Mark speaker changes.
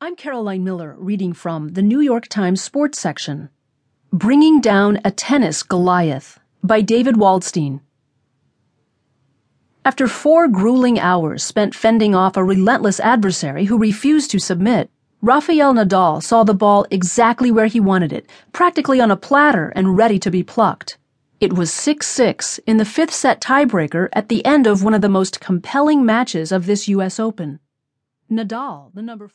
Speaker 1: I'm Caroline Miller, reading from the New York Times Sports section. Bringing Down a Tennis Goliath by David Waldstein. After four grueling hours spent fending off a relentless adversary who refused to submit, Rafael Nadal saw the ball exactly where he wanted it, practically on a platter and ready to be plucked. It was 6 6 in the fifth set tiebreaker at the end of one of the most compelling matches of this U.S. Open. Nadal, the number